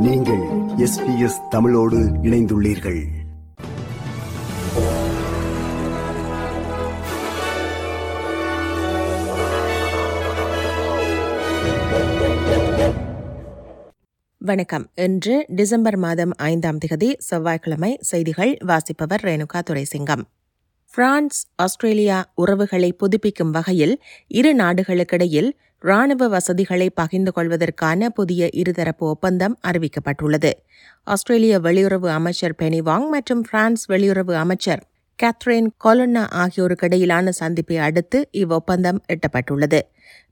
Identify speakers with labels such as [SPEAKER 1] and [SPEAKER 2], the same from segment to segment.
[SPEAKER 1] நீங்கள் S B S தமிழோடு இணைந்துள்ளீர்கள்.
[SPEAKER 2] வணக்கம். இன்று டிசம்பர் மாதம் ஐந்தாம் திகதி செவ்வாய்க்கிழமை செய்திகள் வாசிப்பவர் ரேணுகா துரைசிங்கம். பிரான்ஸ் ஆஸ்திரேலியா உறவுகளை புதுப்பிக்கும் வகையில் இரு நாடுகளுக்கிடையில் ராணுவ வசதிகளை பகிர்ந்து கொள்வதற்கான புதிய இருதரப்பு ஒப்பந்தம் அறிவிக்கப்பட்டுள்ளது. ஆஸ்திரேலிய வெளியுறவு அமைச்சர் பெனிவாங் மற்றும் பிரான்ஸ் வெளியுறவு அமைச்சர் கேத்ரின் கொலோனா ஆகியோருக்கிடையிலான சந்திப்பை அடுத்து இவ்வொப்பந்தம் எட்டப்பட்டுள்ளது.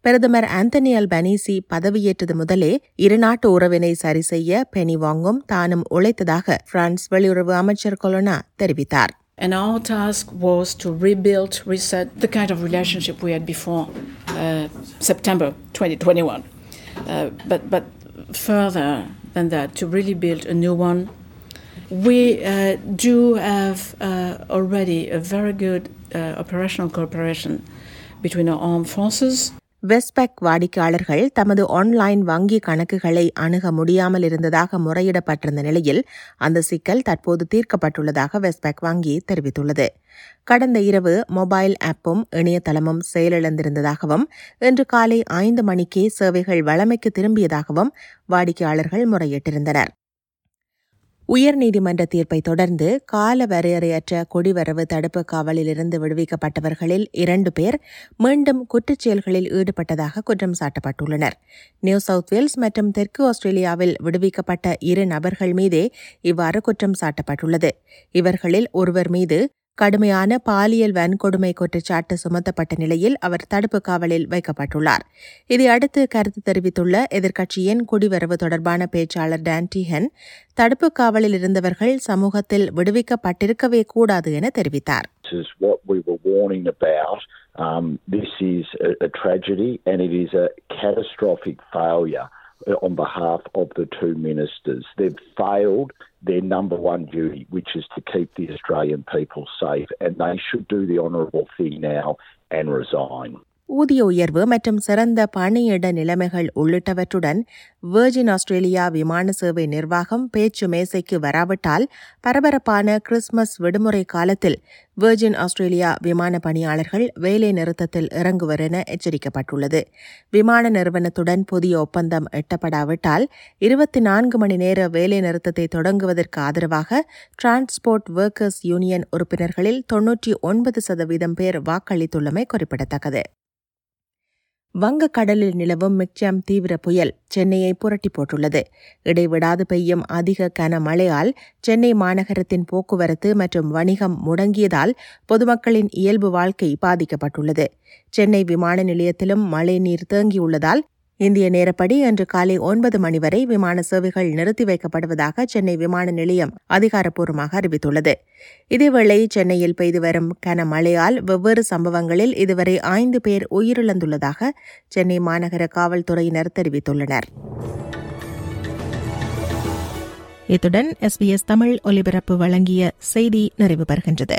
[SPEAKER 2] பிரதமர் ஆந்தனி அல்பனீசி பதவியேற்றது முதலே இருநாட்டு உறவினை சரி செய்ய பெனிவாங்கும் தானும் உழைத்ததாக பிரான்ஸ் வெளியுறவு அமைச்சர் கொலோனா தெரிவித்தார்.
[SPEAKER 3] And our task was to rebuild, reset the kind of relationship we had before uh, September 2021. Uh, but, but further than that, to really build a new one. We uh, do have uh, already a very good uh, operational cooperation between our armed forces.
[SPEAKER 2] Westpac வாடிக்கையாளர்கள் தமது online வங்கி கணக்குகளை அணுக முடியாமல் இருந்ததாக முறையிடப்பட்டிருந்த நிலையில் அந்த சிக்கல் தற்போது தீர்க்கப்பட்டுள்ளதாக வெஸ்பெக் வங்கி தெரிவித்துள்ளது. கடந்த இரவு மொபைல் ஆப்பும் இணையதளமும் செயலிழந்திருந்ததாகவும் இன்று காலை ஐந்து மணிக்கே சேவைகள் வழமைக்கு திரும்பியதாகவும் வாடிக்கையாளர்கள் முறையிட்டிருந்தனர். உயர்நீதிமன்ற தீர்ப்பை தொடர்ந்து கால வரையறையற்ற குடிவரவு தடுப்பு காவலிலிருந்து விடுவிக்கப்பட்டவர்களில் இரண்டு பேர் மீண்டும் குற்றச்செயல்களில் ஈடுபட்டதாக குற்றம் சாட்டப்பட்டுள்ளனர். நியூ சவுத் வேல்ஸ் மற்றும் தெற்கு ஆஸ்திரேலியாவில் விடுவிக்கப்பட்ட இரு நபர்கள் மீதே இவ்வாறு குற்றம் சாட்டப்பட்டுள்ளது. இவர்களில் ஒருவர் மீது கடுமையான பாலியல் வன்கொடுமை குற்றச்சாட்டு சுமத்தப்பட்ட நிலையில் அவர் தடுப்பு காவலில் வைக்கப்பட்டுள்ளார் இதையடுத்து கருத்து தெரிவித்துள்ள எதிர்க்கட்சியின் குடிவரவு தொடர்பான பேச்சாளர் டான்டிஹன் தடுப்பு காவலில் இருந்தவர்கள் சமூகத்தில் விடுவிக்கப்பட்டிருக்கவே கூடாது என தெரிவித்தார்
[SPEAKER 4] is what we were warning about. Um, this is a, a tragedy and it is a catastrophic failure on behalf of the two ministers. They've failed their number one duty, which is to keep the Australian people safe, and they should do the honourable thing now and resign.
[SPEAKER 2] ஊதிய உயர்வு மற்றும் சிறந்த பணியிட நிலைமைகள் உள்ளிட்டவற்றுடன் virgin Australia விமான சேவை நிர்வாகம் பேச்சு மேசைக்கு வராவிட்டால் பரபரப்பான கிறிஸ்துமஸ் விடுமுறை காலத்தில் வெர்ஜின் ஆஸ்திரேலியா விமான பணியாளர்கள் வேலை நிறுத்தத்தில் இறங்குவர் என எச்சரிக்கப்பட்டுள்ளது. விமான நிறுவனத்துடன் புதிய ஒப்பந்தம் எட்டப்படாவிட்டால் இருபத்தி நான்கு மணி நேர வேலை நிறுத்தத்தை தொடங்குவதற்கு ஆதரவாக டிரான்ஸ்போர்ட் ஒர்க்கர்ஸ் யூனியன் உறுப்பினர்களில் தொன்னூற்றி ஒன்பது சதவீதம் பேர் வாக்களித்துள்ளமை குறிப்பிடத்தக்கது. வங்கக்கடலில் நிலவும் மிக்சாம் தீவிர புயல் சென்னையை புரட்டி போட்டுள்ளது. இடைவிடாது பெய்யும் அதிக கனமழையால் சென்னை மாநகரத்தின் போக்குவரத்து மற்றும் வணிகம் முடங்கியதால் பொதுமக்களின் இயல்பு வாழ்க்கை பாதிக்கப்பட்டுள்ளது. சென்னை விமான நிலையத்திலும் மழை நீர் தேங்கியுள்ளதால் இந்திய நேரப்படி இன்று காலை ஒன்பது மணி வரை விமான சேவைகள் நிறுத்தி வைக்கப்படுவதாக சென்னை விமான நிலையம் அதிகாரப்பூர்வமாக அறிவித்துள்ளது. இதேவேளை சென்னையில் பெய்து வரும் கனமழையால் வெவ்வேறு சம்பவங்களில் இதுவரை ஐந்து பேர் உயிரிழந்துள்ளதாக சென்னை மாநகர காவல்துறையினர் தெரிவித்துள்ளனர். இத்துடன் எஸ்பிஎஸ் தமிழ் ஒலிபரப்பு வழங்கிய செய்தி நிறைவு பெறுகின்றது.